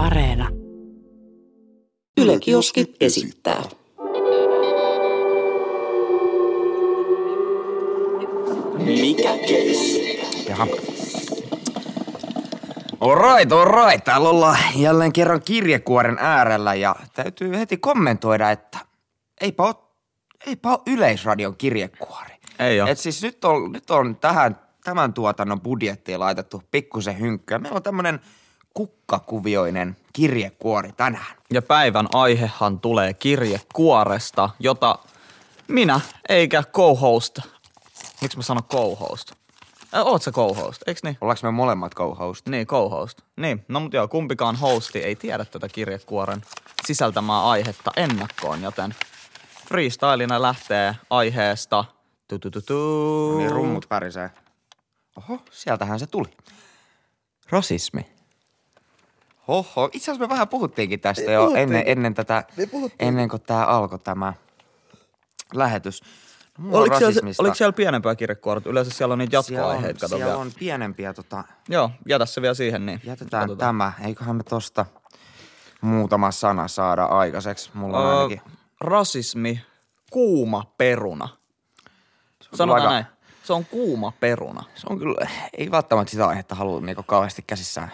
Areena. Yle Kioski esittää. Mikä keissi? Jaha. Alright, alright. Täällä ollaan jälleen kerran kirjekuoren äärellä ja täytyy heti kommentoida, että eipä ole, eipä ole Yleisradion kirjekuori. Ei oo. Et siis nyt on, nyt on tähän, tämän tuotannon budjettiin laitettu pikkusen hynkkyä. Meillä on tämmönen kukkakuvioinen kirjekuori tänään. Ja päivän aihehan tulee kirjekuoresta, jota minä eikä co-host. Miksi mä sanon co-host? Oot sä co-host, eiks niin? Ollaanko me molemmat co-host? Niin, co-host. Niin, no mut joo, kumpikaan hosti ei tiedä tätä kirjekuoren sisältämää aihetta ennakkoon, joten freestylina lähtee aiheesta. Tu-tu-tu-tu. Niin rummut pärisee. Oho, sieltähän se tuli. Rasismi. Oho, itse asiassa me vähän puhuttiinkin tästä jo ennen, ennen tätä, ennen kuin tämä alkoi tämä lähetys. No, Oliko siellä, oliko siellä pienempää kirjekuoret? Yleensä siellä on niitä Siellä on, jatkoaiheita, siellä vielä. on pienempiä tota, Joo, jätä se vielä siihen, niin jätetään katsotaan. tämä. Eiköhän me tosta muutama sana saada aikaiseksi. Mulla on Öö, ainakin. rasismi, kuuma peruna. Sanotaan aika- näin. Se on kuuma peruna. Se on kyllä, ei välttämättä sitä aihetta halua niinku kauheasti käsissään.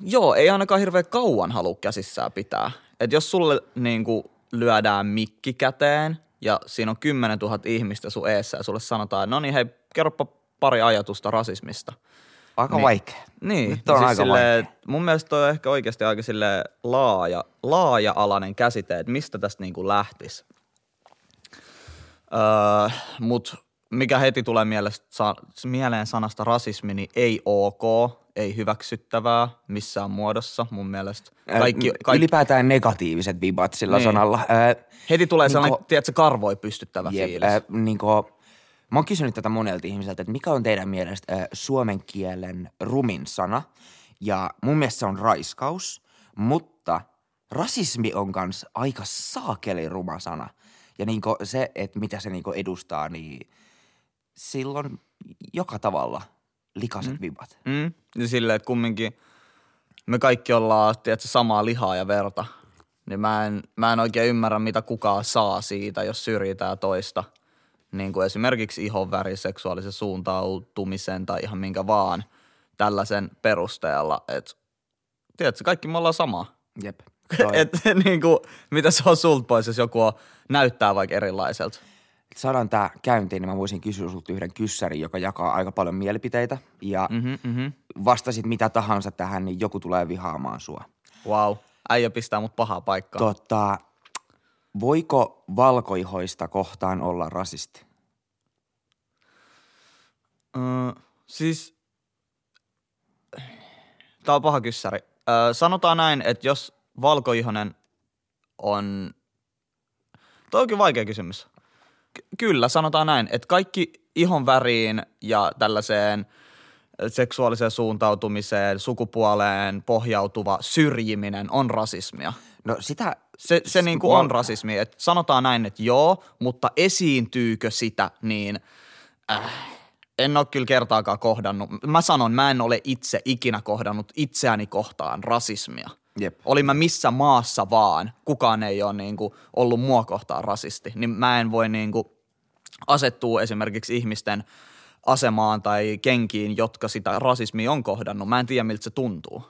Joo, ei ainakaan hirveän kauan halua käsissään pitää. Et jos sulle niinku lyödään mikki käteen ja siinä on 10 000 ihmistä sun eessä ja sulle sanotaan, no niin hei, kerropa pari ajatusta rasismista. Aika Niin. vaikea. Niin, Nyt on siis aika silleen, vaikea. mun mielestä toi on ehkä oikeasti aika sille laaja, laaja-alainen käsite, että mistä tästä niinku lähtisi. Öö, mut mikä heti tulee mielestä, mieleen sanasta rasismi, niin ei ok, ei hyväksyttävää missään muodossa mun mielestä. Kaikki, m- kaikki, Ylipäätään negatiiviset vibat sillä Niin. sanalla. Ää, heti tulee niinku- sellainen, tiedätkö, karvoi pystyttävä Jep, fiilis. äh, niin kuin, mä oon kysynyt tätä monelta ihmiseltä, että mikä on teidän mielestä äh, suomen kielen rumin sana. Ja mun mielestä se on raiskaus, mutta rasismi on kans aika saakeli ruma sana. Ja niin se, että mitä se niin edustaa, niin silloin joka tavalla likaset mm. vibat. Mm, ja silleen, että kumminkin me kaikki ollaan, tiedätkö, samaa lihaa ja verta. Niin mä en, mä en oikein ymmärrä, mitä kukaan saa siitä, jos syrjitään toista. Niin kuin esimerkiksi ihonväri, seksuaalisen suuntautumisen tai ihan minkä vaan tällaisen perusteella. Että tiedätkö, kaikki me ollaan sama. Jep. Et, niin kuin, mitä se on sulta pois, jos joku on, näyttää vaikka erilaiselta. Saadaan tää käyntiin, niin mä voisin kysyä sulta yhden kyssärin, joka jakaa aika paljon mielipiteitä. Ja Mhm, mhm. vastasit mitä tahansa tähän, niin joku tulee vihaamaan sua. Wow. Äijä pistää mut pahaa paikkaa. Tota, voiko valkoihoista kohtaan olla rasisti? Öö, siis, tää on paha kyssäri. Öö, sanotaan näin, että jos valkoihonen on, toi onkin vaikea kysymys. Ky- kyllä, sanotaan näin, että kaikki ihon väriin ja tällaiseen seksuaaliseen suuntautumiseen, sukupuoleen pohjautuva syrjiminen on rasismia. No sitä... Se, se niinku mä- on rasismi. Et sanotaan näin, että joo, mutta esiintyykö sitä, niin äh, en ole kyllä kertaakaan kohdannut. Mä sanon, mä en ole itse ikinä kohdannut itseäni kohtaan rasismia. Jep. Olin mä missä maassa vaan, kukaan ei ole niinku ollut mua kohtaan rasisti, niin mä en voi niinku asettua esimerkiksi ihmisten asemaan tai kenkiin, jotka sitä rasismia on kohdannut. Mä en tiedä, miltä se tuntuu.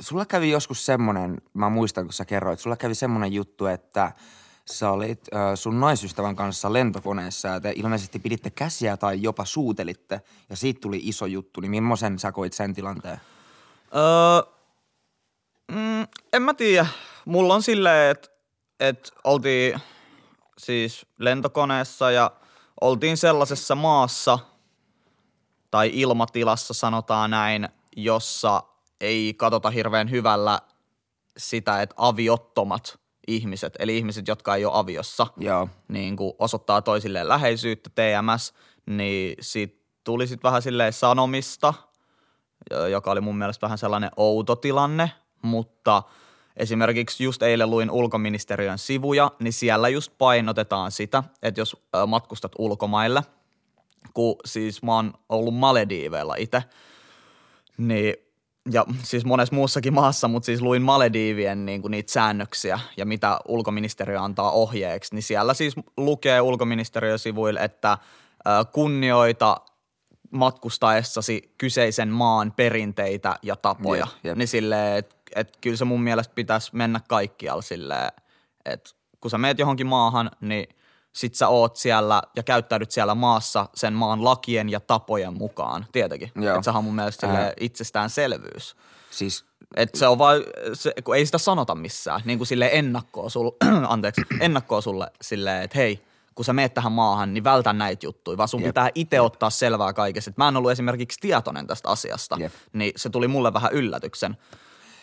Sulla kävi joskus semmonen, mä muistan kun sä kerroit, sulla kävi semmonen juttu, että sä olit äh, sun naisystävän kanssa lentokoneessa ja te ilmeisesti piditte käsiä tai jopa suutelitte ja siitä tuli iso juttu, niin millaisen sä koit sen tilanteen? Öö, mm, en mä tiedä. Mulla on silleen, että et oltiin siis lentokoneessa ja oltiin sellaisessa maassa tai ilmatilassa sanotaan näin, jossa ei katsota hirveän hyvällä sitä, että aviottomat ihmiset, eli ihmiset, jotka ei ole aviossa, Joo. niin kuin osoittaa toisilleen läheisyyttä, TMS, niin siitä tuli sitten vähän silleen sanomista, jo- joka oli mun mielestä vähän sellainen outo tilanne, mutta esimerkiksi just eilen luin ulkoministeriön sivuja, niin siellä just painotetaan sitä, että jos matkustat ulkomaille, kun siis mä oon ollut Malediiveilla itse, niin ja siis monessa muussakin maassa, mutta siis luin Malediivien niin kuin niitä säännöksiä ja mitä ulkoministeriö antaa ohjeeksi, niin siellä siis lukee ulkoministeriön sivuilla, että kunnioita matkustaessasi kyseisen maan perinteitä ja tapoja. Jep, jep. Niin silleen, että et kyllä se mun mielestä pitäisi mennä kaikkialla silleen, että kun sä meet johonkin maahan, niin sit sä oot siellä ja käyttäydyt siellä maassa sen maan lakien ja tapojen mukaan, tietenkin. Että sehän on mun mielestä silleen itsestäänselvyys. Siis Että se on vaan, se, kun ei sitä sanota missään, niin kuin sille ennakkoa, sul, anteeksi, ennakkoa sulle silleen, että hei, kun sä meet tähän maahan, niin vältä näitä juttuja, vaan sun Jep. pitää itse ottaa selvää kaikesta. Mä en ollut esimerkiksi tietoinen tästä asiasta, Jep. niin se tuli mulle vähän yllätyksen.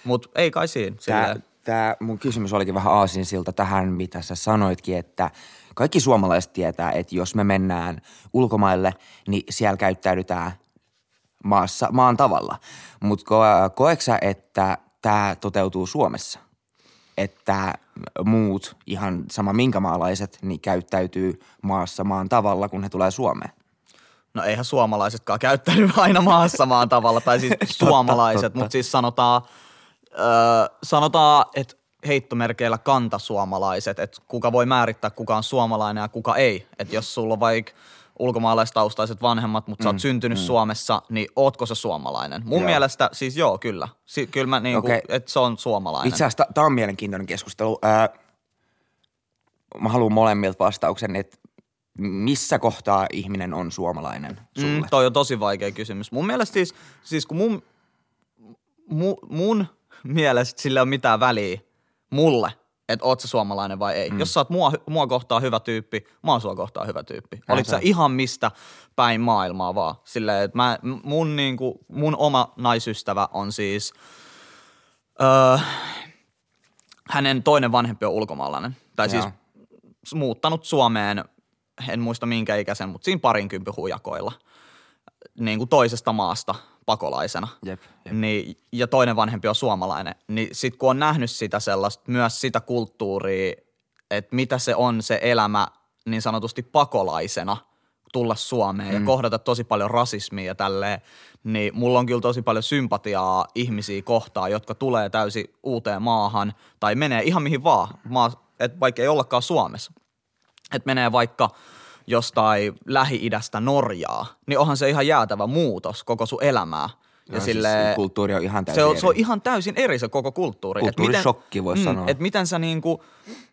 Mutta ei kai siinä. Tämä, silleen. tämä mun kysymys olikin vähän aasinsilta tähän, mitä sä sanoitkin, että kaikki suomalaiset tietää, että jos me mennään ulkomaille, niin siellä käyttäydytään maassa, maan tavalla. Mutta ko- koetko sä, että tämä toteutuu Suomessa? Että muut, ihan sama minkä maalaiset, niin käyttäytyy maassa maan tavalla, kun he tulee Suomeen? No eihän suomalaisetkaan käyttänyt aina maassa maan tavalla, tai siis suomalaiset, mutta siis sanotaan, öö, sanotaan, että heittomerkeillä kantasuomalaiset, että kuka voi määrittää, kuka on suomalainen ja kuka ei. Että jos sulla on vaikka ulkomaalaistaustaiset vanhemmat, mutta sä oot syntynyt Suomessa, niin ootko sä suomalainen? Mun Mm, Joo. mielestä siis joo, kyllä. Si- kyllä mä niinku, Okei. että se on suomalainen. Itse asiassa tämä on mielenkiintoinen keskustelu. Ää, mä haluan molemmilta vastauksen, että missä kohtaa ihminen on suomalainen sulle? Mm, toi on tosi vaikea kysymys. Mun mielestä siis, siis kun mun, mu, mun mielestä sillä ei ole mitään väliä mulle, että oot sä suomalainen vai ei. Mm. Jos sä oot mua, mua kohtaa hyvä tyyppi, mä oon sua kohtaa hyvä tyyppi. Olit sä ihan mistä päin maailmaa vaan. Silleen, että mä, mun, niinku, mun oma naisystävä on siis, öö, hänen toinen vanhempi on ulkomaalainen. Tai siis Joo. muuttanut Suomeen, en muista minkä ikäisen, mutta siinä parinkymppi hujakoilla, niin kuin toisesta maasta pakolaisena. Jep, jep. Niin, ja toinen vanhempi on suomalainen. Niin sit kun on nähnyt sitä sellaista, myös sitä kulttuuria, että mitä se on se elämä niin sanotusti pakolaisena tulla Suomeen mm. ja kohdata tosi paljon rasismia ja tälleen, niin mulla on kyllä tosi paljon sympatiaa ihmisiä kohtaan, jotka tulee täysin uuteen maahan tai menee ihan mihin vaan, maa, et vaikka ei ollakaan Suomessa että menee vaikka jostain Lähi-idästä Norjaa, niin onhan se ihan jäätävä muutos koko sun elämää. Ja Joo, sille, siis kulttuuri on ihan se täysin on, se on eri. ihan täysin eri se koko kulttuuri. Kulttuurishokki voisi sanoa. Että miten sä niinku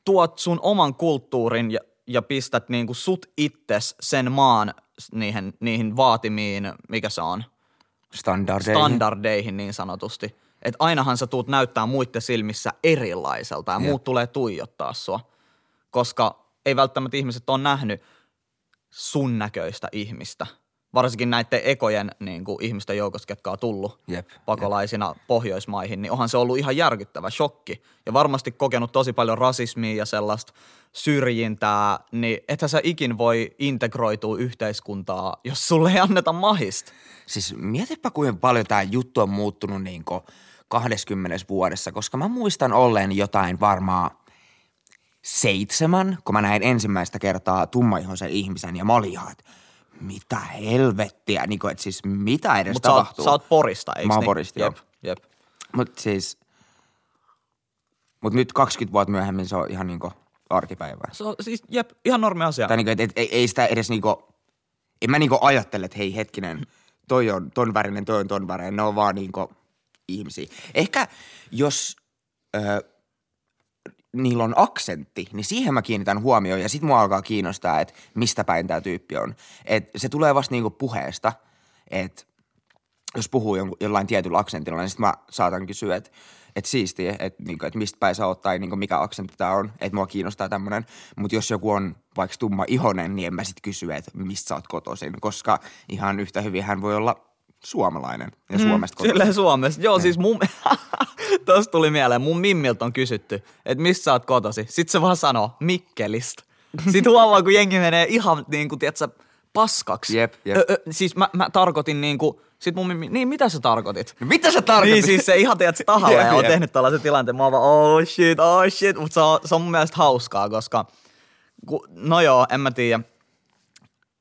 tuot sun oman kulttuurin ja, ja pistät niinku sut itses sen maan niihin, niihin vaatimiin, mikä se on, Standardeihin. standardeihin niin sanotusti. Että ainahan sä tuut näyttää muiden silmissä erilaiselta ja Jep. muut tulee tuijottaa sua. Koska ei välttämättä ihmiset ole nähnyt sun näköistä ihmistä. Varsinkin näiden ekojen niin kuin, ihmisten joukossa, ketkä on tullut Jep, pakolaisina Pohjoismaihin, niin onhan se ollut ihan järkyttävä shokki. Ja varmasti kokenut tosi paljon rasismia ja sellaista syrjintää, niin ethän sä ikin voi integroitua yhteiskuntaa, jos sulle ei anneta mahista. Siis mietipä kuinka paljon tämä juttu on muuttunut niin 20 vuodessa, koska mä muistan olleen jotain varmaan seitsemän, kun mä näin ensimmäistä kertaa tummaihoisen ihmisen ja mä olin ihan, että mitä helvettiä, niin kuin, että siis mitä edes Mutta sä, oot- tapahtuu. sä oot Porista, eikö Mä oon niin? Porista, jep, jep. Mutta siis, mut nyt 20 vuotta myöhemmin se on ihan niinku arkipäivää. Se on siis, jep, ihan normi asia. Tai niinku, et, et, ei, ei sitä edes niinku, en mä niinku ajattele, että hei hetkinen, toi on ton värinen, toi on ton värinen, ne on vaan niinku ihmisiä. Ehkä jos ö, niillä on aksentti, niin siihen mä kiinnitän huomioon ja sit mua alkaa kiinnostaa, että mistä päin tämä tyyppi on. Et se tulee vasta niinku puheesta, että jos puhuu jollain tietyllä aksentilla, niin sitten mä saatan kysyä, että et siistiä, että niinku, et mistä päin sä oot tai niinku, mikä aksentti tää on, että mua kiinnostaa tämmönen. Mutta jos joku on vaikka tumma ihonen, niin en mä sit kysy, että mistä sä oot kotoisin, koska ihan yhtä hyvin hän voi olla suomalainen ja Suomesta kotoisin. Silleen Suomesta. Joo, siis mun... Tuosta tuli mieleen, mun mimmiltä on kysytty, että missä sä oot kotosi. Sitten se vaan sanoo, Mikkelistä. Sitten huomaa, kun jengi menee ihan niin kuin, tiedätkö, paskaksi. Jep, jep. Ö, ö, siis mä, mä tarkoitin niin kuin, sit mun mimmi, niin mitä sä tarkoitit? No mitä sä tarkoitat? Niin siis se ihan tiedät tahalle Jep, ja on tehnyt tällaisen tilanteen. Mä oon vaan, oh shit, oh shit. Mutta se on, se on mun mielestä hauskaa, koska ku, no joo, en mä tiedä.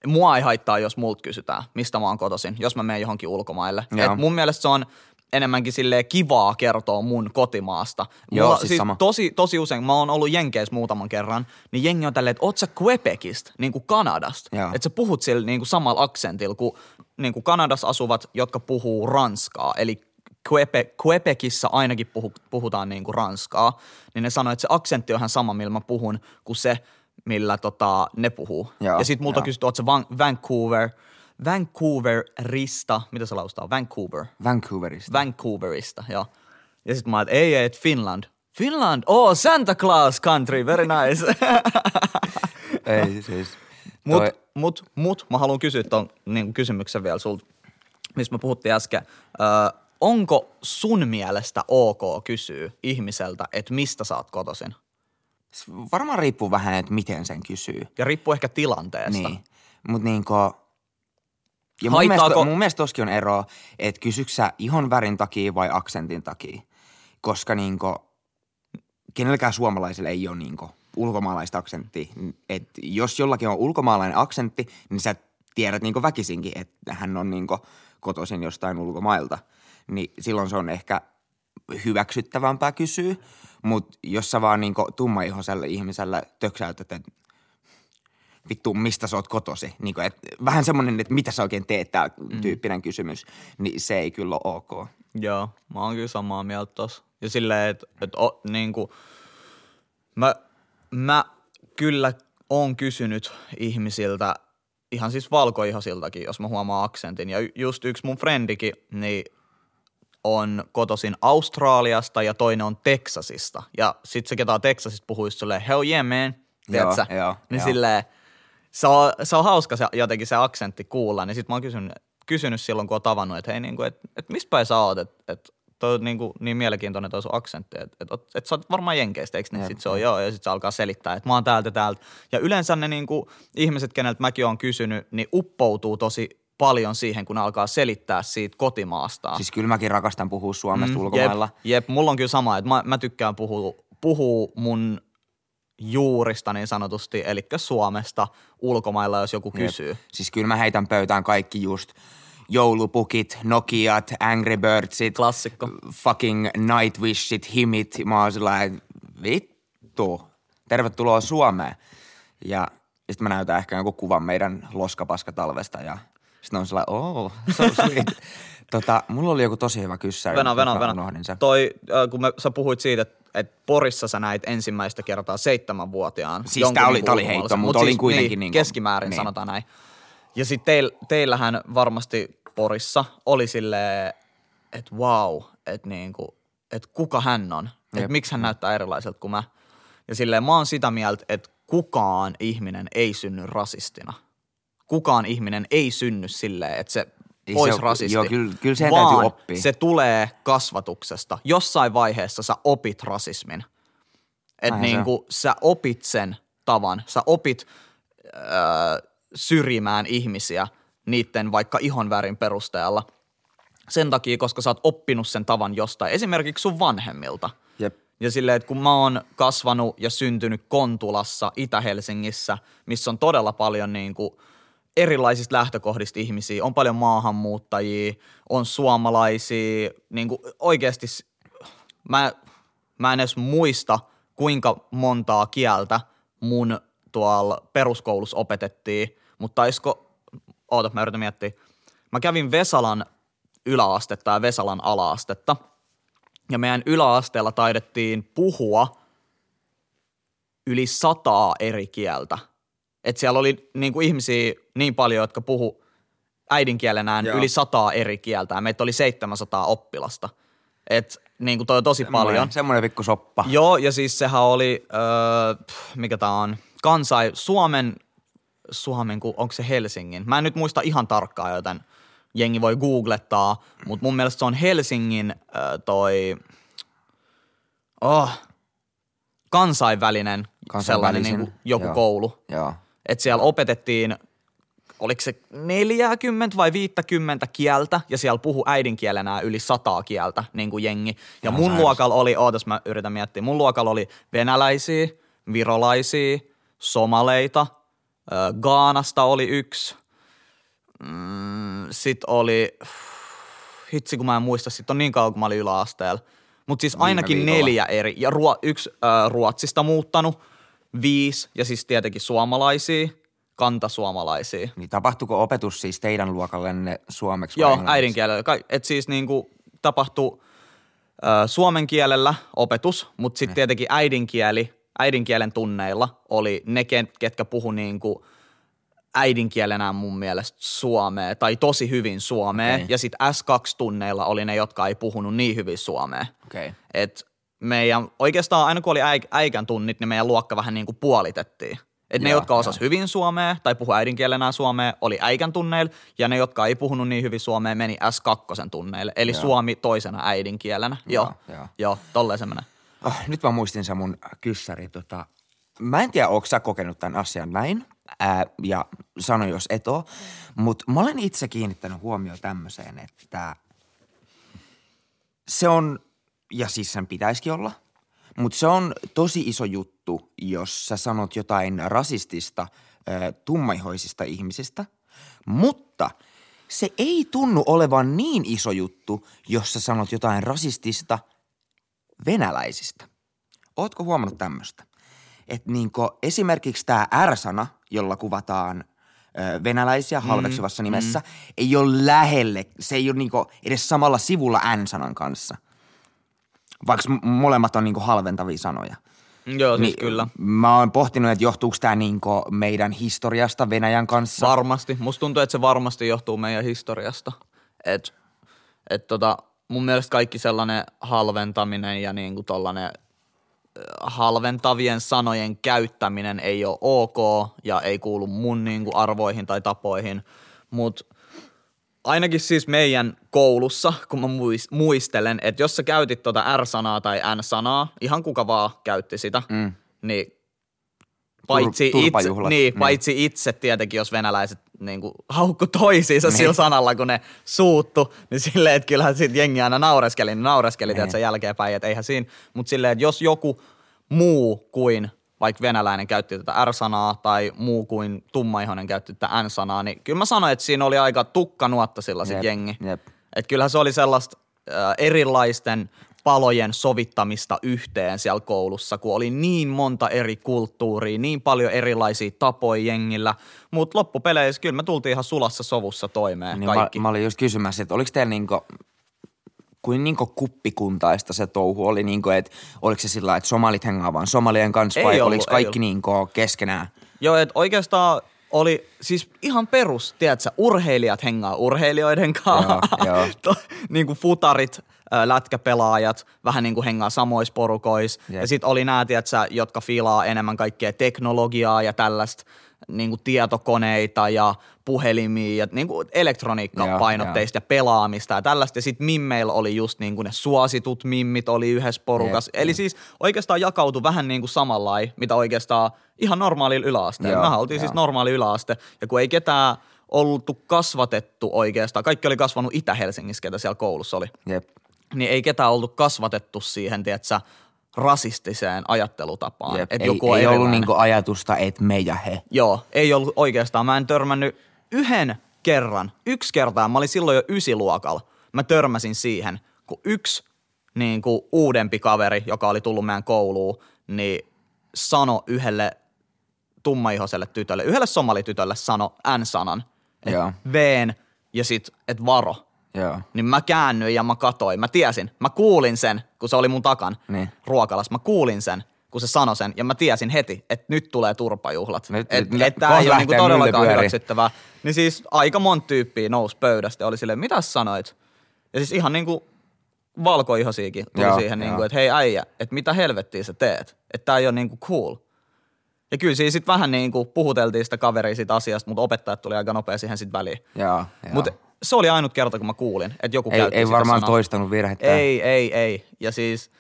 Mua ei haittaa, jos multa kysytään, mistä mä oon kotoisin, jos mä menen johonkin ulkomaille. Joo. Et mun mielestä se on, enemmänkin sille kivaa kertoa mun kotimaasta. Joo, Mulla, siis sama. Tosi, tosi usein, mä oon ollut Jenkeissä muutaman kerran, niin jengi on tälleen, että oot sä Quebecistä, niin kuin Kanadasta. Että sä puhut sillä niin kuin samalla aksentilla kuin, niin kuin Kanadassa asuvat, jotka puhuu ranskaa. Eli Quebec, Quebecissä ainakin puhu, puhutaan niin kuin ranskaa. Niin ne sanoo, että se aksentti on ihan sama, millä mä puhun, kuin se, millä tota, ne puhuu. Joo, ja sit multa joo. kysytty, oot sä Van- Vancouver, Vancouverista, mitä se laustaa? Vancouver. Vancouverista. Vancouverista, joo. Ja sitten mä että ei, ei, että Finland. Finland, oh, Santa Claus country, very nice. Ei siis. mut, Toi- mut, mut, mä haluan kysyä ton niin kysymyksen vielä sulta, mistä me puhuttiin äsken. Ö, onko sun mielestä ok kysyä ihmiseltä, että mistä sä oot kotoisin? Varmaan riippuu vähän, että miten sen kysyy. Ja riippuu ehkä tilanteesta. Niin. Mutta niinku... Ja mun mielestä, mun mielestä toskin on ero, että kysyksä sä ihon värin takia vai aksentin takia. Koska niinku, kenelläkään suomalaisilla ei ole niinku ulkomaalaista aksenttia. Et jos jollakin on ulkomaalainen aksentti, niin sä tiedät niinku väkisinkin, että hän on niinku kotoisin jostain ulkomailta. Niin silloin se on ehkä hyväksyttävämpää kysyä. Mutta jos sä vaan niinku tummaihoiselle ihmiselle töksäytät, että vittu, mistä sä oot kotosi? Niin kuin, et, vähän semmoinen, että mitä sä oikein teet, tää tyyppinen kysymys, niin se ei kyllä ole ok. Joo, mä oon kyllä samaa mieltä tossa. Ja silleen, että et, niinku, mä, mä kyllä oon kysynyt ihmisiltä, ihan siis valkoihosiltakin, jos mä huomaan aksentin. Ja just yksi mun frendikin, niin on kotoisin Australiasta ja toinen on Teksasista. Ja sit se, ketä on Teksasista, puhuu just silleen, hell yeah man, Joo, tiedätkö? joo, niin joo. silleen, se on, se on hauska se, jotenkin se aksentti kuulla, niin sit mä oon kysynyt, kysynyt silloin, kun on tavannut, että hei, niinku, et, et mistä päin sä oot, että et, toi on niinku, niin mielenkiintoinen toi sun aksentti, että et, et, et sä oot varmaan jenkeistä, eikö niin? Jep, Sit se on joo, ja sit se alkaa selittää, että mä oon täältä täältä. Ja yleensä ne niinku, ihmiset, keneltä mäkin oon kysynyt, niin uppoutuu tosi paljon siihen, kun alkaa selittää siitä kotimaastaan. Siis kyllä mäkin rakastan puhua Suomesta mm, ulkomailla. Jep, jep, mulla on kyllä sama, että mä, mä tykkään puhua, puhua mun juurista niin sanotusti, eli Suomesta ulkomailla, jos joku kysyy. Jep. Siis kyllä mä heitän pöytään kaikki just joulupukit, Nokiat, Angry Birdsit, Klassikko. fucking Nightwishit, Himit. Mä oon sellainen, vittu, tervetuloa Suomeen. Ja sitten mä näytän ehkä joku kuvan meidän loskapaskatalvesta ja sitten on sellainen, oh, so sweet. tota, mulla oli joku tosi hyvä kyssäri. Venä, venä, venä. unohdin sen. Toi, äh, kun me, sä puhuit siitä, että et Porissa sä näit ensimmäistä kertaa seitsemänvuotiaan. Siis tää oli- tää oli heitto, Mut mutta olin siis, kuitenkin niin, niinku- Keskimäärin niin. sanotaan näin. Ja sitten teil, teillähän varmasti Porissa oli silleen, että wow, että niinku, et kuka hän on, että miksi hän näyttää erilaiselta kuin mä. Ja silleen mä oon sitä mieltä, että kukaan ihminen ei synny rasistina. Kukaan ihminen ei synny silleen, että se Ei olisi se ole- rasisti. joo, kyllä- kyllä sen vaan täytyy oppia. se tulee kasvatuksesta. Jossain vaiheessa sä opit rasismin. Että on. niinku sä opit sen tavan. Sä opit äh, syrjimään ihmisiä niiden vaikka ihonvärin perusteella. Sen takia, koska sä oot oppinut sen tavan jostain, esimerkiksi sun vanhemmilta. Jep. Ja silleen, että kun mä oon kasvanut ja syntynyt Kontulassa, Itä-Helsingissä, missä on todella paljon niin kuin erilaisista lähtökohdista ihmisiä, on paljon maahanmuuttajia, on suomalaisia, niin kuin oikeasti mä, mä en edes muista, kuinka montaa kieltä mun tuolla peruskoulussa opetettiin, mutta taisiko, oota mä yritän miettiä, mä kävin Vesalan yläastetta ja Vesalan alaastetta, ja meidän yläasteella taidettiin puhua yli sataa eri kieltä. Et siellä oli niinku ihmisiä niin paljon, jotka puhu äidinkielenään Joo. yli sataa eri kieltä. Ja meitä oli 700 oppilasta. Et niinku toi on tosi paljon. Semmoinen pikku soppa. Joo, ja siis sehän oli, öö, pff, mikä tää on, kansai, Suomen, Suomen, onko se Helsingin? Mä en nyt muista ihan tarkkaan, joten jengi voi googlettaa, mutta mun mielestä se on Helsingin öö, toi, oh, kansainvälinen, sellainen Kansainvälisen, niin kuin joku joo. koulu. Joo. Että siellä opetettiin, oliko se 40 vai 50 kieltä, ja siellä puhu äidinkielenä yli sataa kieltä, niin kuin jengi. Ja Ihan mun sairas. luokalla oli, ootas mä yritän miettiä, mun luokalla oli venäläisiä, virolaisia, somaleita, ö, Gaanasta oli yksi, mm, sit oli, hitsi kun mä en muista, sit on niin kauan kun mä olin yläasteella. Mutta siis ainakin neljä eri, ja ruo, yksi äh, Ruotsista muuttanut, viisi, ja siis tietenkin suomalaisia, kantasuomalaisia. Niin tapahtuuko opetus siis teidän luokallenne suomeksi? Joo, englanniksi? äidinkielellä. Ka- Et siis niinku tapahtuu ö, suomen kielellä opetus, mutta sitten tietenkin äidinkieli, äidinkielen tunneilla oli ne, ket- ketkä puhu niinku äidinkielenään mun mielestä suomea tai tosi hyvin suomea. Okei. Ja sitten S2-tunneilla oli ne, jotka ei puhunut niin hyvin suomea. Okei. Et meidän, oikeastaan aina kun oli äik- äikän tunnit, niin meidän luokka vähän niin kuin puolitettiin. Et ne, jotka osas hyvin suomea tai puhu äidinkielenään suomea, oli äikän tunneilla, ja ne, jotka ei puhunut niin hyvin suomea, meni S2 tunneille, eli Joo. suomi toisena äidinkielenä. Joo, Joo, joo, joo. tolleen se menee. Oh, nyt mä muistin se mun kyssäri. Tota, mä en tiedä, onko sä kokenut tämän asian näin, ää, ja sano jos et oo, mutta mä olen itse kiinnittänyt huomioon tämmöiseen, että se on, ja siis sen pitäisikin olla, mutta se on tosi iso juttu, jos sä sanot jotain rasistista tummaihoisista ihmisistä, mutta se ei tunnu olevan niin iso juttu, jos sä sanot jotain rasistista venäläisistä. Ootko huomannut tämmöistä? Että niinku esimerkiksi tämä R-sana, jolla kuvataan ö, venäläisiä halveksivassa nimessä, ei ole lähelle, se ei ole niinku edes samalla sivulla N-sanan kanssa. Vaikka molemmat on niinku halventavia sanoja. Joo, siis kyllä. Mä oon pohtinut, että johtuuko tämä niinku meidän historiasta Venäjän kanssa. Varmasti. Musta tuntuu, että se varmasti johtuu meidän historiasta. Et, et tota, mun mielestä kaikki sellainen halventaminen ja niinku tollanen ö, halventavien sanojen käyttäminen ei ole ok ja ei kuulu mun niinku arvoihin tai tapoihin, mutta ainakin siis meidän koulussa, kun mä muis- muistelen, että jos sä käytit tota R-sanaa tai N-sanaa, ihan kuka vaan käytti sitä, mm. niin paitsi, itse, turpajuhlat. niin, Niin. paitsi itse tietenkin, jos venäläiset niin kuin, haukku toisiinsa niin. Sillä sanalla, kun ne suuttu, niin silleen, että kyllähän sit jengi aina naureskeli, niin naureskeli, Niin. jälkeenpäin, että eihän siinä, mutta silleen, että jos joku muu kuin vaikka venäläinen käytti tätä R-sanaa tai muu kuin tummaihoinen käytti tätä N-sanaa, niin kyllä mä sanoin, että siinä oli aika tukkanuotta sillä Jep, jengi. jep. Että kyllähän se oli sellaista äh, erilaisten palojen sovittamista yhteen siellä koulussa, kun oli niin monta eri kulttuuria, niin paljon erilaisia tapoja jengillä, mutta loppupeleissä kyllä me tultiin ihan sulassa sovussa toimeen Niin mä, kaikki. mä olin just kysymässä, että oliko teillä niinku, kuin niinku kuppikuntaista se touhu oli, niinku, että oliko se sillä että somalit hengaa vaan somalien kanssa Ei vai ollut, oliko kaikki ollut. niinku keskenään? Joo, että oikeastaan oli siis ihan perus, tiedätkö, urheilijat hengaa urheilijoiden kanssa, Joo, joo. Niin kuin futarit, lätkäpelaajat, vähän niin kuin hengaa samoissa porukoissa. Jep. Ja sitten oli nämä, tiedätkö, jotka filaa enemmän kaikkea teknologiaa ja tällaista niin kuin tietokoneita ja puhelimia ja niin kuin elektroniikkapainotteista ja pelaamista ja tällaista. Ja sitten mimmeillä oli just niin kuin ne suositut mimmit oli yhdessä porukassa. Jep, Eli jep. siis oikeastaan jakautui vähän niin kuin samanlain, mitä oikeastaan ihan normaalilla yläasteella. Joo, Mehän oltiin siis normaali yläaste ja kun ei ketään oltu kasvatettu oikeastaan, kaikki oli kasvanut Itä-Helsingissä, ketä siellä koulussa oli, Jep. niin ei ketään oltu kasvatettu siihen, tiedätkö, rasistiseen ajattelutapaan. Jep. Että ei, joku ei ollut niinku ajatusta, että me ja he. Joo, ei ollut oikeastaan. Mä en törmännyt yhden kerran, yksi kertaa, mä olin silloin jo ysiluokalla, mä törmäsin siihen, kun yksi niin kuin uudempi kaveri, joka oli tullut meidän kouluun, niin sano yhdelle tummaihoiselle tytölle, yhdelle somalitytölle sano N-sanan, että veen ja sit, et varo. Joo. Niin mä käännyin ja mä katoin. Mä tiesin, mä kuulin sen, kun se oli mun takan Niin. ruokalas. Mä kuulin sen, kun se sanoi sen, ja mä tiesin heti, että nyt tulee turpajuhlat. Nyt- että nyt- et tää kohta ei ole niinku todellakaan hyväksyttävää. Niin siis aika monta tyyppiä nousi pöydästä ja oli silleen, mitä sanoit? Ja siis ihan niinku valkoihosiakin tuli Joo, siihen, niinku, että hei äijä, että mitä helvettiä sä teet? Että tää ei ole niinku cool. Ja kyllä siinä sitten vähän niinku puhuteltiin sitä kaveria siitä asiasta, mutta opettajat tuli aika nopea siihen sitten väliin. Mutta se oli ainut kerta, kun mä kuulin, että joku ei, käytti ei varmaan sanaa. toistanut virhettä. Ei, ei, ei. Ja siis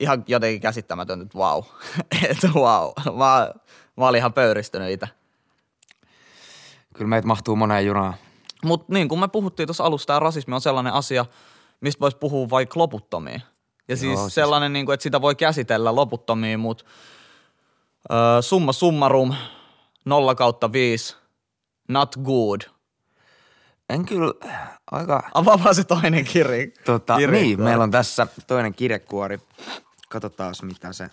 ihan jotenkin käsittämätöntä, että vau. että vau. Mä, mä olin ihan pöyristynyt itse. Kyllä meitä mahtuu moneen junaan. Mutta niin kuin me puhuttiin tuossa alussa, tämä rasismi on sellainen asia, mistä voisi puhua vaikka loputtomiin. Ja siis, Joo, siis- sellainen, niin kuin, että sitä voi käsitellä loputtomiin, mutta ö, summa summarum, 0 kautta 5, not good. En kyllä aika... Avaa vaan se toinen kirja. Tota, kirjekuori. niin, meillä on tässä toinen kirjekuori. Katsotaan mitä se...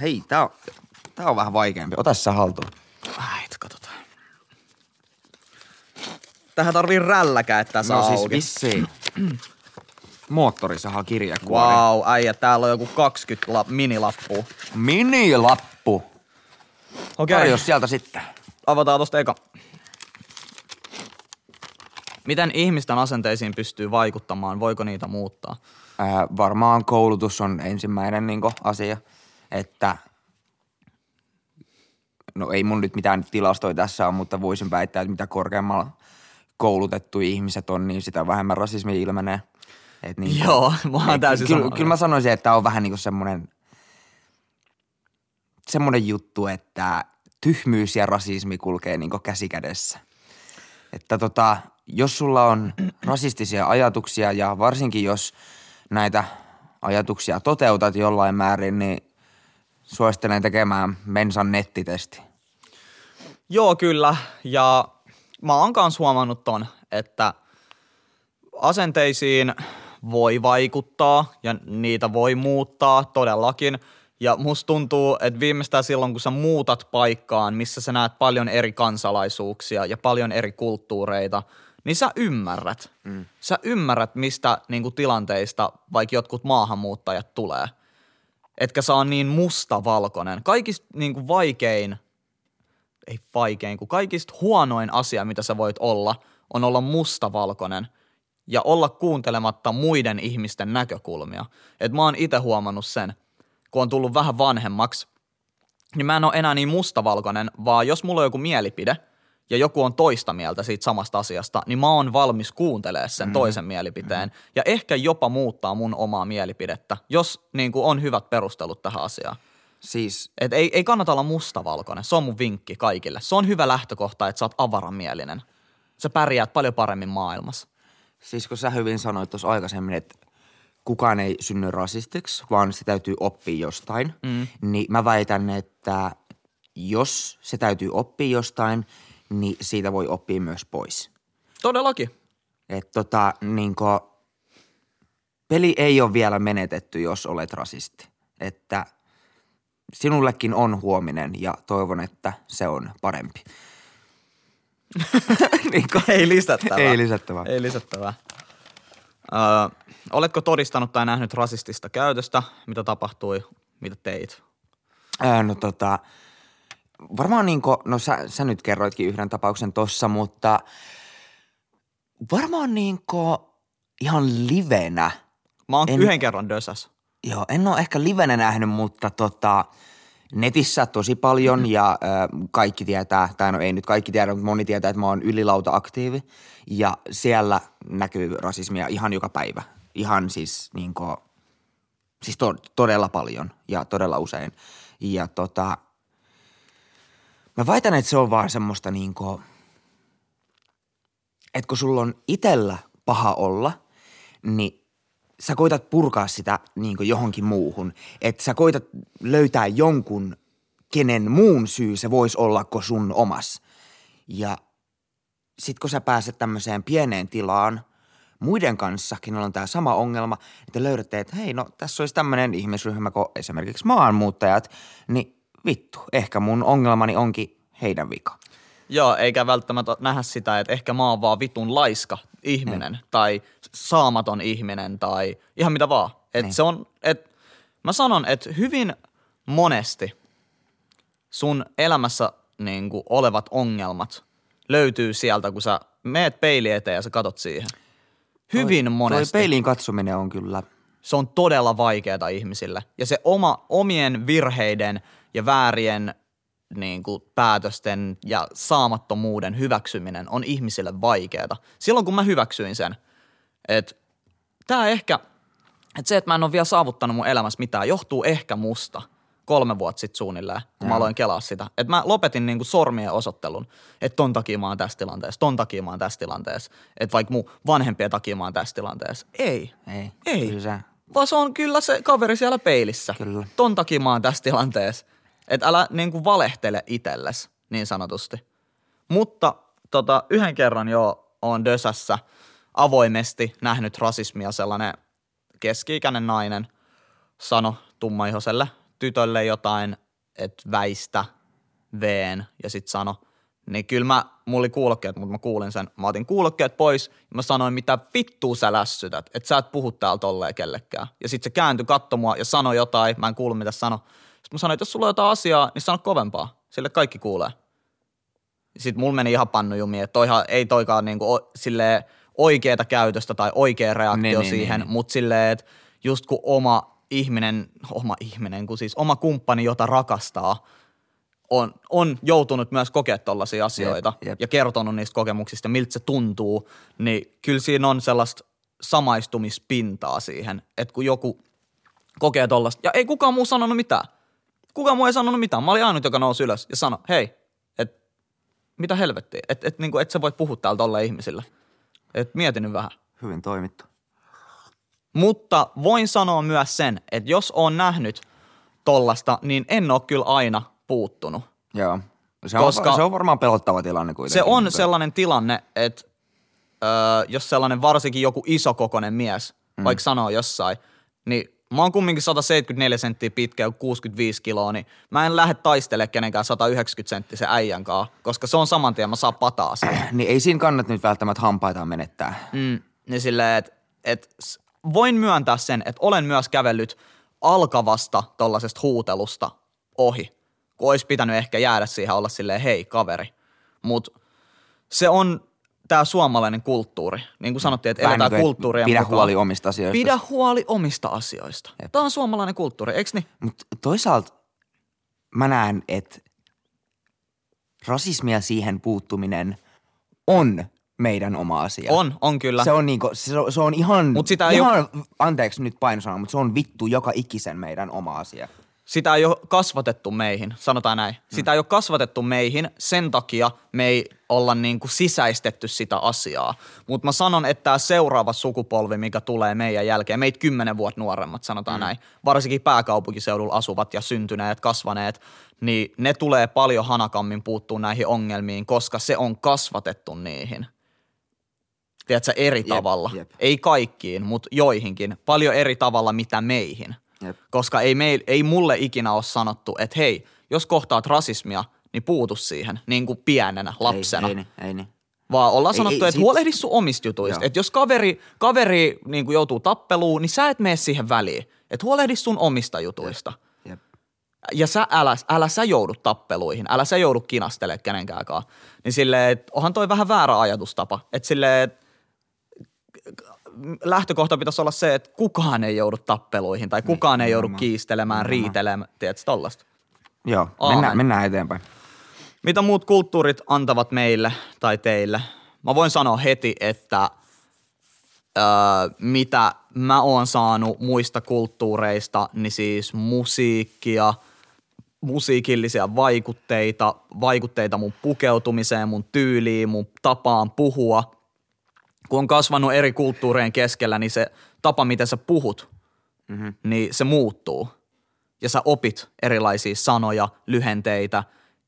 Hei, tää on, tää on vähän vaikeampi. Ota sä haltuun. Äit, katsotaan. Tähän tarvii rälläkä, että saa No siis auki. vissiin. Moottorisaha kirjekuori. Wow, äijä, täällä on joku 20 la- minilappua. Minilappu. Okei, Tarjos sieltä sitten. avataan tosta eka. Miten ihmisten asenteisiin pystyy vaikuttamaan? Voiko niitä muuttaa? Ää, varmaan koulutus on ensimmäinen niin asia, että no ei mun nyt mitään tilastoja tässä on, mutta voisin väittää, että mitä korkeammalla koulutettu ihmiset on, niin sitä vähemmän rasismi ilmenee. Et niin Joo, mä oon et täysin kyllä, kyllä mä sanoisin, että on vähän niin kuin semmoinen, semmoinen juttu, että tyhmyys ja rasismi kulkee niin käsi kädessä. Että tota, jos sulla on rasistisia ajatuksia ja varsinkin jos näitä ajatuksia toteutat jollain määrin, niin suosittelen tekemään Mensan nettitesti. Joo, kyllä. Ja mä oon kans huomannut ton, että asenteisiin voi vaikuttaa ja niitä voi muuttaa todellakin. Ja musta tuntuu, että viimeistään silloin, kun sä muutat paikkaan, missä sä näet paljon eri kansalaisuuksia ja paljon eri kulttuureita, niin sä ymmärrät. Mm. Sä ymmärrät, mistä niinku, tilanteista vaikka jotkut maahanmuuttajat tulee. Etkä saa niin mustavalkoinen. Kaikista niinku, vaikein ei vaikein, kun kaikista huonoin asia, mitä sä voit olla, on olla mustavalkoinen ja olla kuuntelematta muiden ihmisten näkökulmia. Et mä oon itse huomannut sen, kun on tullut vähän vanhemmaksi, niin mä en ole enää niin mustavalkoinen, vaan jos mulla on joku mielipide ja joku on toista mieltä siitä samasta asiasta, niin mä oon valmis kuuntelemaan sen mm. toisen mielipiteen ja ehkä jopa muuttaa mun omaa mielipidettä, jos niin kuin on hyvät perustelut tähän asiaan. Siis Et ei, ei kannata olla mustavalkoinen. Se on mun vinkki kaikille. Se on hyvä lähtökohta, että sä oot avaramielinen. Sä pärjäät paljon paremmin maailmassa. Siis kun sä hyvin sanoit tuossa aikaisemmin, että kukaan ei synny rasistiksi, vaan se täytyy oppia jostain, mm. niin mä väitän, että jos se täytyy oppia jostain, niin siitä voi oppia myös pois. Todellakin. Että tota, niinku, peli ei ole vielä menetetty, jos olet rasisti. Että sinullekin on huominen ja toivon, että se on parempi. niinku, Ei lisättävää. Ei lisättävää. Ei lisättävää. Öö, oletko todistanut tai nähnyt rasistista käytöstä? Mitä tapahtui? Mitä teit? Ää, no tota, varmaan niinku, no sä, sä nyt kerroitkin yhden tapauksen tossa, mutta varmaan niinku ihan livenä. Mä oon En- yhden kerran dösäs. Joo, en ole ehkä livenä nähnyt, mutta tota, netissä tosi paljon ja ö, kaikki tietää, tai no ei nyt kaikki tiedä, mutta moni tietää, että mä oon ylilauta-aktiivi ja siellä näkyy rasismia ihan joka päivä. Ihan siis niinku, siis to, todella paljon ja todella usein. Ja tota, mä väitän, että se on vaan semmoista niinku, että kun sulla on itellä paha olla, niin sä koitat purkaa sitä niin johonkin muuhun. Että sä koitat löytää jonkun, kenen muun syy se voisi olla kuin sun omas. Ja sit kun sä pääset tämmöiseen pieneen tilaan muiden kanssa, kenellä on tämä sama ongelma, että löydätte, että hei, no tässä olisi tämmöinen ihmisryhmä kuin esimerkiksi maahanmuuttajat, niin vittu, ehkä mun ongelmani onkin heidän vika. Joo, eikä välttämättä nähdä sitä, että ehkä mä oon vaan vitun laiska ihminen mm. tai saamaton ihminen tai ihan mitä vaan. Et Niin. se on, et, mä sanon, että hyvin monesti sun elämässä niin kuin, olevat ongelmat löytyy sieltä, kun sä meet peili eteen ja sä katot siihen. Hyvin toi, monesti. Toi peiliin katsominen on kyllä, se on todella vaikeaa ihmisille. Ja se oma, omien virheiden ja väärien niin kuin, päätösten ja saamattomuuden hyväksyminen on ihmisille vaikeaa. Silloin kun mä hyväksyin sen, että tämä ehkä, että se, että mä en ole vielä saavuttanut mun elämässä mitään, johtuu ehkä musta kolme vuotta sitten suunnilleen, kun mä aloin kelaa sitä. Että mä lopetin niinku sormien osoittelun, että ton takia mä oon tässä tilanteessa, ton takia mä oon tässä tilanteessa, että vaikka mun vanhempien takia mä oon tässä tilanteessa. Ei. ei, Ei. kyllä Vaan se on kyllä se kaveri siellä peilissä. Kyllä. Ton takia mä oon tässä tilanteessa. Että älä niinku valehtele itelles, niin sanotusti. Mutta tota, yhden kerran jo on Dösässä avoimesti nähnyt rasismia sellainen keski-ikäinen nainen sano tummaihoselle tytölle jotain, että väistä veen ja sitten sano, niin kyllä mä, mulla oli kuulokkeet, mutta mä kuulin sen. Mä otin kuulokkeet pois ja mä sanoin, mitä vittua sä lässytät, että sä et puhu täällä tolleen kellekään. Ja sitten se kääntyi, katsoi mua ja sanoi jotain, mä en kuullut mitä sano. Mä sanoin, että jos sulla on jotain asiaa, niin sano kovempaa, sille kaikki kuulee. Sitten mulla meni ihan pannujumiin, että toihan ei toikaan niinku o, silleen oikeeta käytöstä tai oikea reaktio Niin, niin, siihen, niin. mutta silleen, että just kun oma ihminen, oma ihminen, kun siis oma kumppani, jota rakastaa, on, on joutunut myös kokea tollaisia asioita Jep, jep. ja kertonut niistä kokemuksista, miltä se tuntuu, niin kyllä siinä on sellaista samaistumispintaa siihen, että kun joku kokee tollasta, ja ei kukaan muu sanonut mitään. Kukaan muu ei sanonut mitään. Mä olin ainut, joka nousi ylös ja sanoi, hei, et, mitä helvettiä, että et, niinku, et sä voit puhua täällä tolle ihmisille. Et mieti nyt vähän. Hyvin toimittu. Mutta voin sanoa myös sen, että jos on nähnyt tollasta, niin en ole kyllä aina puuttunut. Joo. Se, Koska- on, se on varmaan pelottava tilanne kuitenkin. Se on mutta- sellainen tilanne, että öö, jos sellainen varsinkin joku isokokoinen mies mm. vaikka sanoo jossain, niin mä oon kumminkin 174 senttiä pitkä ja 65 kiloa, niin mä en lähde taistelemaan kenenkään 190 senttisen äijän kanssa, koska se on saman tien, mä saan pataa siihen. Niin ei siinä kannata nyt välttämättä hampaitaan menettää. Mm, niin silleen, että et, voin myöntää sen, että olen myös kävellyt alkavasta tollasesta huutelusta ohi, kun olisi pitänyt ehkä jäädä siihen olla silleen, hei kaveri. Mutta se on tämä suomalainen kulttuuri. Niin kuin sanottiin, että Vähän eletään niin kulttuuria pidä mukaan. huoli omista asioista. Pidä huoli omista asioista. Tämä on suomalainen kulttuuri, eikö niin? Mutta toisaalta mä näen, että rasismia siihen puuttuminen on meidän oma asia. On, on kyllä. Se on, niinku, se, on- se on ihan, Mut sitä ihan anteeksi nyt painosana, mutta se on vittu joka ikisen meidän oma asia. sitä ei ole kasvatettu meihin, sanotaan näin. Sitä ei ole kasvatettu meihin, sen takia me ei olla niin kuin sisäistetty sitä asiaa. Mutta mä sanon, että tämä seuraava sukupolvi, mikä tulee meidän jälkeen, meitä kymmenen vuotta nuoremmat, sanotaan mm. näin, varsinkin pääkaupunkiseudulla asuvat ja syntyneet, kasvaneet, niin ne tulee paljon hanakammin puuttuu näihin ongelmiin, koska se on kasvatettu niihin. Tiedätkö, eri Jep, tavalla. jep. Ei kaikkiin, mutta joihinkin. Paljon eri tavalla, mitä meihin. Jep. Koska ei, meil, ei mulle ikinä ole sanottu, että hei, jos kohtaat rasismia, niin puutu siihen niin kuin pienenä lapsena. Ei, ei, niin, ei niin. Vaan ollaan Ei, sanottu, ei, että sit- huolehdi sun omista jutuista. Että jos kaveri, kaveri niin kuin joutuu tappeluun, niin sä et mene siihen väliin. Että huolehdi sun omista jutuista. Jep. Ja sä älä, älä sä joudu tappeluihin, älä sä joudu kinastelemaan kenenkääkaan. Niin silleen, että onhan toi vähän väärä ajatustapa. Että silleen, että lähtökohta pitäisi olla se, että kukaan ei joudu tappeluihin tai kukaan ei joudu kiistelemään, riitelemään, tiedätkö, tollasta. Joo, Aamen. mennään, mennään eteenpäin. Mitä muut kulttuurit antavat meille tai teille? Mä voin sanoa heti, että öö, mitä mä oon saanut muista kulttuureista, niin siis musiikkia, musiikillisia vaikutteita, vaikutteita mun pukeutumiseen, mun tyyliin, mun tapaan puhua. Kun on kasvanut eri kulttuurien keskellä, niin se tapa, miten sä puhut, mm-hmm. niin se muuttuu. Ja sä opit erilaisia sanoja, lyhenteitä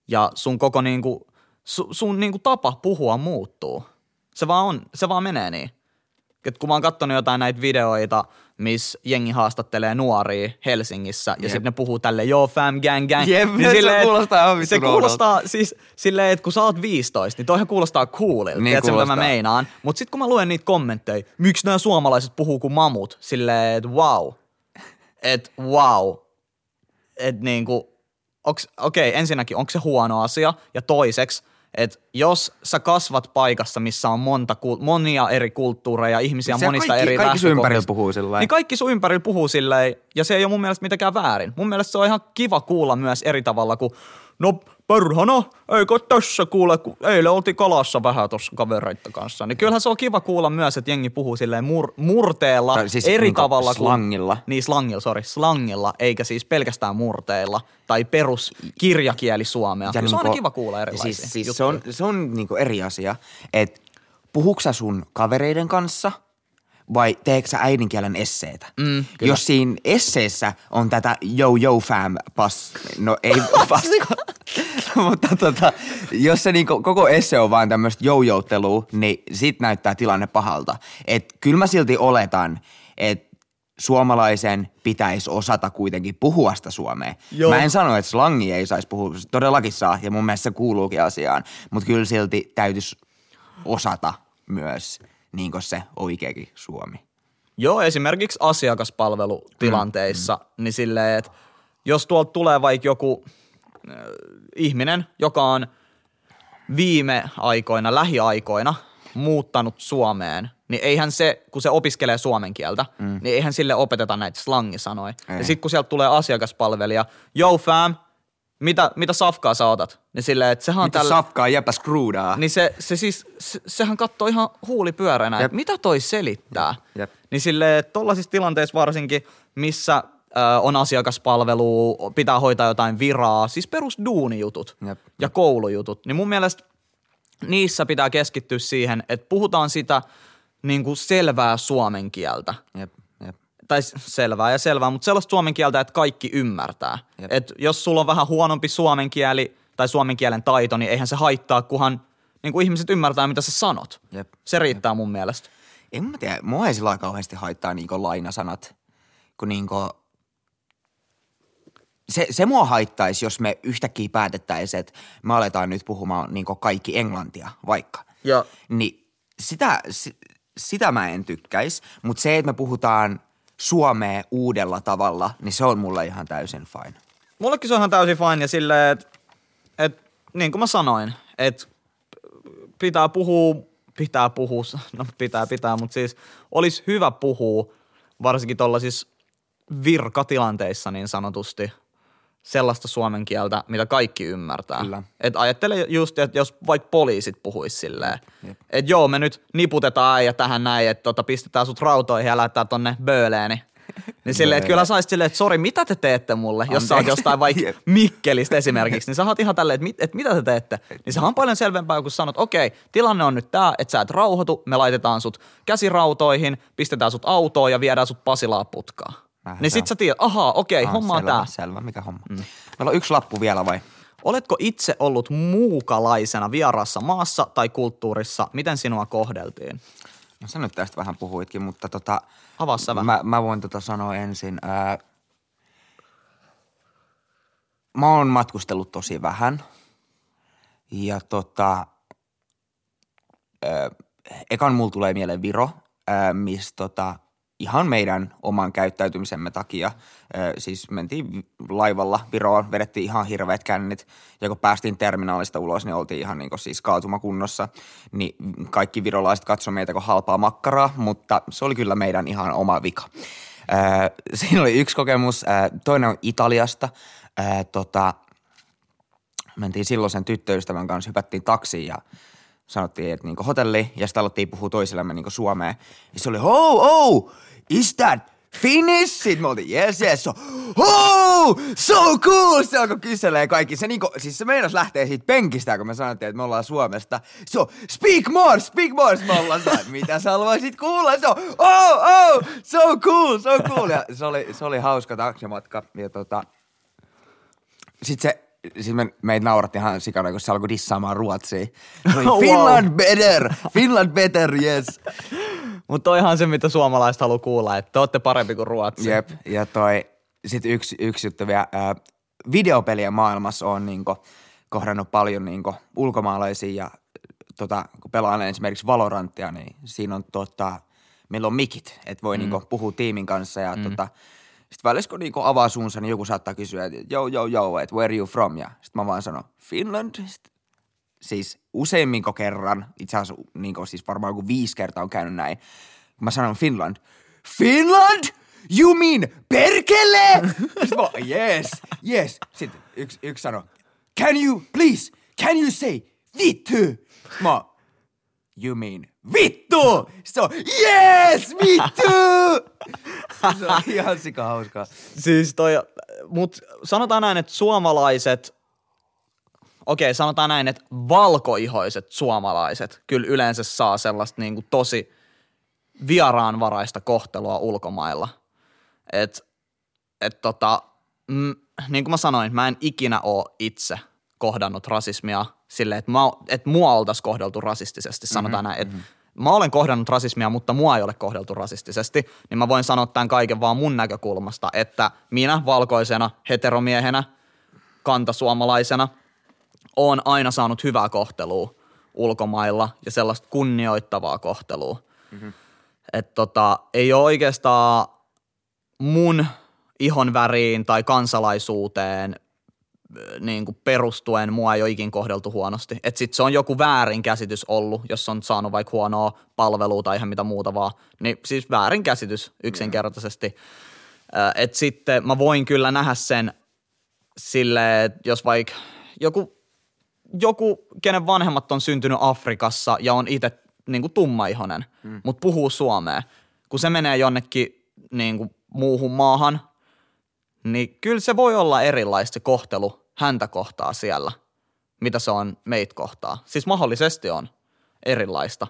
ja sun koko niinku, su, sun niinku tapa puhua muuttuu. Se vaan on, se vaan menee niin. Et kun mä oon kattonut jotain näitä videoita, missä jengi haastattelee nuoria Helsingissä ja sitten ne puhuu tälle joo fam gang gang. Jep, se kuulostaa ihan Se kuulostaa siis silleen, että kun sä oot 15, niin toihan kuulostaa coolilta. Niin Niin tiedätkö, mitä mä meinaan? Mutta sitten kun mä luen niitä kommentteja, miksi nämä suomalaiset puhuu kuin mamut, silleen, että wow. Että wow. Että niinku, onks, okei, ensinnäkin, onko se huono asia? Ja toiseksi, että jos sä kasvat paikassa, missä on monta, monia eri kulttuureja, ihmisiä Se monista kaikki- eri kaikki sun ympärillä puhuu lailla. Niin kaikki sun ympärillä puhuu silleen, ja se ei ole mun mielestä mitenkään väärin. Mun mielestä se on ihan kiva kuulla myös eri tavalla kuin, no perhana, eikö tässä kuule, kun eilen oltiin kalassa vähän tuossa kavereitten kanssa. Niin kyllähän se on kiva kuulla myös, että jengi puhuu silleen mur- murteella, Tai siis eri niinku tavalla kuin... slangilla. Niin, slangilla, sorry, slangilla, eikä siis pelkästään murteilla tai perus kirjakieli suomea. Ja se on niinku- kiva kuulla erilaisia Siis, siis se on, se on niinku eri asia, että puhuuko sä sun kavereiden kanssa vai teekö sä äidinkielen esseitä? Mm, kyllä. Jos siinä esseessä on tätä yo yo fam pas, no ei paska. mutta tota, jos se niinku, koko esse on vaan tämmöistä joujouttelua, niin sit näyttää tilanne pahalta. Et kyllä mä silti oletan, että suomalaisen pitäisi osata kuitenkin puhua sitä suomea. Joo. Mä en sano, että slangi ei saisi puhua, se todellakin saa, ja mun mielestä se kuuluukin asiaan, mutta kyllä silti täytyisi osata myös niin se oikeakin suomi. Joo, esimerkiksi asiakaspalvelutilanteissa, mm. niin silleen, että jos tuolta tulee vaikka joku äh, ihminen, joka on viime aikoina, lähiaikoina muuttanut Suomeen, niin eihän se, kun se opiskelee suomen kieltä, mm. niin eihän sille opeteta näitä slangisanoja. Ei. Ja sitten kun sieltä tulee asiakaspalvelija, yo fam, mitä, mitä safkaa sä otat? Niin silleen, että sehän Mitä tällä... safkaa jäpä skruudaa? Niin se, se siis, se, sehän katsoo ihan huulipyöreänä, Jep. että mitä toi selittää. Jep. Niin silleen, että tollaisissa tilanteissa varsinkin, missä ö, on asiakaspalvelu, pitää hoitaa jotain viraa, siis perus duunijutut Jep. ja koulujutut, niin mun mielestä niissä pitää keskittyä siihen, että puhutaan sitä niin kuin selvää suomen kieltä. Jep. Tai selvää ja selvää, mutta sellaista suomen kieltä, että kaikki ymmärtää. Jep. Et jos sulla on vähän huonompi suomen kieli tai suomen kielen taito, niin eihän se haittaa, kunhan niin kuin ihmiset ymmärtää, mitä sä sanot. Jep. Se riittää mun mielestä. En mä tiedä, mua ei sillä kauheasti haittaa niinku lainasanat, kun niinku... Se, se mua haittaisi, jos me yhtäkkiä päätettäisiin, että me aletaan nyt puhumaan niinku kaikki englantia vaikka. Ja Niin sitä, si, sitä mä en tykkäisi, mutta se, että me puhutaan suomea uudella tavalla, niin se on mulle ihan täysin fine. mullekin se on ihan täysin fine ja silleen, että et, niin kuin mä sanoin, että pitää puhua, pitää puhua, no pitää, pitää, mutta siis olisi hyvä puhua varsinkin tuollaisissa virkatilanteissa niin sanotusti sellaista suomen kieltä, mitä kaikki ymmärtää. Kyllä. Et ajattele just, että jos vaikka poliisit puhuis silleen, että joo, me nyt niputetaan ja tähän näin, että tota, pistetään sut rautoihin ja lähdetään tonne bööleeni. Niin silleen, että kyllä saisit silleen, että sori, mitä te teette mulle, jos sä oot Anteeksi. jostain vaikka. Mikkelistä esimerkiksi, niin sä oot ihan tälleen, että, mit, että mitä te teette. Niin sehän on paljon selvempää, kun sanot, okei, tilanne on nyt tää, että sä et rauhoitu, me laitetaan sut käsirautoihin, pistetään sut autoon ja viedään sut Pasilaa putkaan. Vähän niin sit sä tiedät, ahaa, okei, Ah, homma on selvä, tää. Selvä, mikä homma. Mm. Meillä on yksi lappu vielä vai? Oletko itse ollut muukalaisena vieraassa maassa tai kulttuurissa? Miten sinua kohdeltiin? No sä nyt tästä vähän puhuitkin, mutta tota... Avaa sä vähän. Mä, mä voin tota sanoa ensin. Ää, mä oon matkustellut tosi vähän. Ja tota... Ää, ekan mulla tulee mieleen Viro, ää, missä tota, ihan meidän oman käyttäytymisemme takia, siis mentiin laivalla Viroon, vedettiin ihan hirveät kännit, ja kun päästiin terminaalista ulos, niin oltiin ihan niin siis kaatumakunnossa, niin kaikki virolaiset katsoi meitä kuin halpaa makkaraa, mutta se oli kyllä meidän ihan oma vika. Siinä oli yksi kokemus, toinen on Italiasta, tota, mentiin silloisen tyttöystävän kanssa, hypättiin taksiin ja sanottiin, että niinku hotelli, ja sitten alettiin puhua toisillemme niinku suomea. Ja se oli, oh, oh, is that Finnish? Sitten me oltiin, yes, yes, so, oh, so cool! Se alkoi kyselee kaikki. Se, niinku, siis se meinas lähtee siitä penkistä, kun me sanottiin, että me ollaan Suomesta. So, speak more, speak more! Me ollaan sitä, mitä sä haluaisit kuulla? Se on, oh, oh, so cool, so cool! Ja se oli, se oli hauska taksimatka. Ja tota, sitten se, siis me, meitä nauratti ihan sikana, kun se alkoi dissaamaan ruotsia. Se oli, Wow. Finland better, Finland better, yes. Mutta toihan se, mitä suomalaiset haluaa kuulla, että te olette parempi kuin Ruotsi. Jep, ja toi, sit yksi, yksi juttu vielä, ää, videopelien maailmassa on niinku kohdannut paljon niinku ulkomaalaisia ja tota, kun pelaan esimerkiksi Valoranttia, niin siinä on tota, meillä on mikit, että voi mm. niinku puhua tiimin kanssa ja mm. tota, sitten välissä kun niinku avaa suunsa, niin joku saattaa kysyä, että joo, joo, joo, että where you from? Ja sitten mä vaan sanon, Finland. Sit, siis useimmin kuin kerran, itse asiassa niinku, siis varmaan joku viisi kertaa on käynyt näin. Mä sanon Finland, Finland? You mean perkele? Sitten mä, yes, yes. Sitten yksi, yksi sanoo, can you, please, can you say vittu? Mä, you mean vittu? Sitten on, yes, vittu! Se on ihan sika hauskaa. Siis toi, mut sanotaan näin, että suomalaiset, okei sanotaan näin, että valkoihoiset suomalaiset kyllä yleensä saa sellaista niinku tosi vieraanvaraista kohtelua ulkomailla. Et, et tota, mm, niin kuin mä sanoin, mä en ikinä oo itse kohdannut rasismia silleen, että, mä, että mua oltaisiin kohdeltu rasistisesti, sanotaan mm-hmm. näin. Että mä olen kohdannut rasismia, mutta mua ei ole kohdeltu rasistisesti, niin mä voin sanoa tämän kaiken vaan mun näkökulmasta, että minä valkoisena heteromiehenä, kantasuomalaisena, on aina saanut hyvää kohtelua ulkomailla ja sellaista kunnioittavaa kohtelua. Mm-hmm. Että tota, ei ole oikeastaan mun ihon väriin tai kansalaisuuteen niin kuin perustuen mua ei ole ikin kohdeltu huonosti. Että sit se on joku väärinkäsitys ollut, jos on saanut vaikka huonoa palvelua tai ihan mitä muuta vaan. Niin siis väärinkäsitys yksinkertaisesti. Että sitten mä voin kyllä nähdä sen sille, että jos vaikka joku, joku, kenen vanhemmat on syntynyt Afrikassa ja on itse niin tummaihonen, mm. mutta puhuu suomea, kun se menee jonnekin niin kuin muuhun maahan, niin kyllä se voi olla erilaista se kohtelu häntä kohtaa siellä, mitä se on meitä kohtaa. Siis mahdollisesti on erilaista.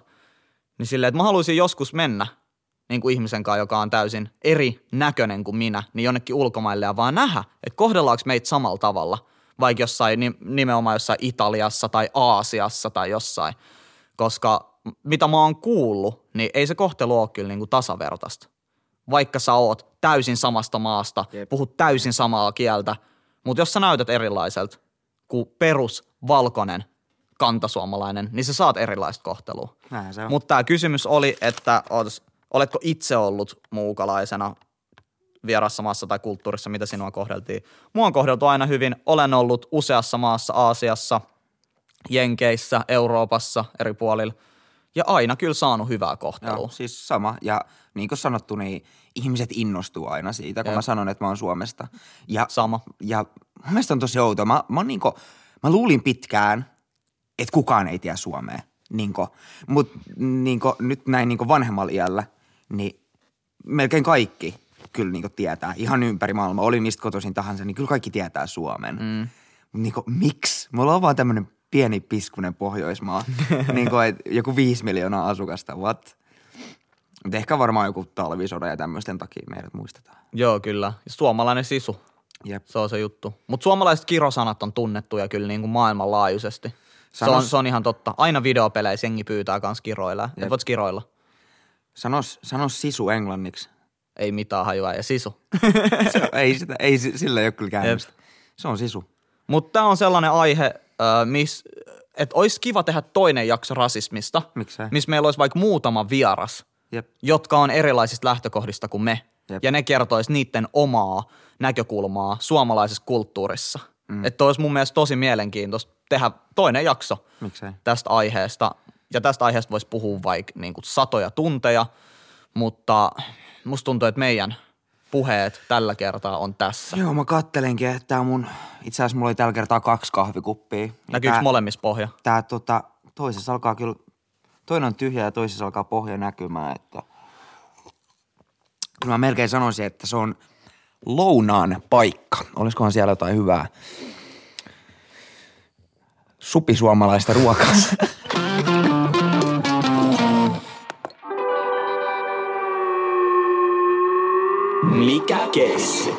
Niin silleen, että mä haluaisin joskus mennä niin kuin ihmisen kanssa, joka on täysin eri näköinen kuin minä, niin jonnekin ulkomaille ja vaan nähdä, että kohdellaanko meitä samalla tavalla, vaikka jossain nimenomaan jossain Italiassa tai Aasiassa tai jossain. Koska mitä mä oon kuullut, niin ei se kohtelu ole kyllä niin kuin tasavertaista vaikka sä oot täysin samasta maasta, Jep. puhut täysin samaa kieltä, mutta jos sä näytät erilaiselta kuin perus valkoinen kantasuomalainen, niin sä saat erilaista kohtelua. Mutta tämä kysymys oli, että oletko itse ollut muukalaisena vierassa maassa tai kulttuurissa, mitä sinua kohdeltiin. Mua on kohdeltu aina hyvin. Olen ollut useassa maassa, Aasiassa, Jenkeissä, Euroopassa, eri puolilla – ja aina kyllä saanut hyvää kohtelua. Joo, siis sama. Ja niin kuin sanottu, niin ihmiset innostuu aina siitä, kun Joo. mä sanon, että mä oon Suomesta. Ja, sama. Ja mun mielestä on tosi outoa. Mä, mä, niin kuin, mä luulin pitkään, että kukaan ei tiedä Suomea. Niin Mutta niin nyt näin niin vanhemmalla iällä, niin melkein kaikki kyllä niin tietää ihan ympäri maailmaa. Oli mistä kotoisin tahansa, niin kyllä kaikki tietää Suomen. Mm. Niin miksi? Me ollaan vaan tämmöinen pieni piskunen Pohjoismaa. niin kuin, että joku viisi miljoonaa asukasta, what? Mutta ehkä varmaan joku talvisoda ja tämmöisten takia meidät muistetaan. Joo, kyllä. Suomalainen sisu. Jep. Se on se juttu. Mutta suomalaiset kirosanat on tunnettuja kyllä niin kuin maailmanlaajuisesti. Sanos, se, on, se on ihan totta. Aina videopeleissä jengi pyytää kans kiroilla. Et voit kiroilla. Sanos, sanos sisu englanniksi. Ei mitään hajua ja sisu. se, ei, sitä, ei sillä ei ole kyllä käännöstä. Se on sisu. Mutta tämä on sellainen aihe, miss, että olisi kiva tehdä toinen jakso rasismista, Miksei? missä meillä olisi vaikka muutama vieras, Jep. jotka on erilaisista lähtökohdista kuin me. Jep. Ja ne kertoisi niiden omaa näkökulmaa suomalaisessa kulttuurissa. Mm. Että olisi mun mielestä tosi mielenkiintoista tehdä toinen jakso Miksei? tästä aiheesta. Ja tästä aiheesta voisi puhua vaikka niin satoja tunteja, mutta musta tuntuu, että meidän – puheet tällä kertaa on tässä. Joo, mä kattelenkin, että tää mun, itse asiassa mulla oli tällä kertaa kaksi kahvikuppia. Näkyykö molemmissa pohja? Tää tota, toisessa alkaa kyllä, toinen on tyhjä ja toisessa alkaa pohja näkymään, että kyllä mä melkein sanoisin, että se on lounaan paikka. Olisikohan siellä jotain hyvää supisuomalaista ruokaa? Mikä keissi?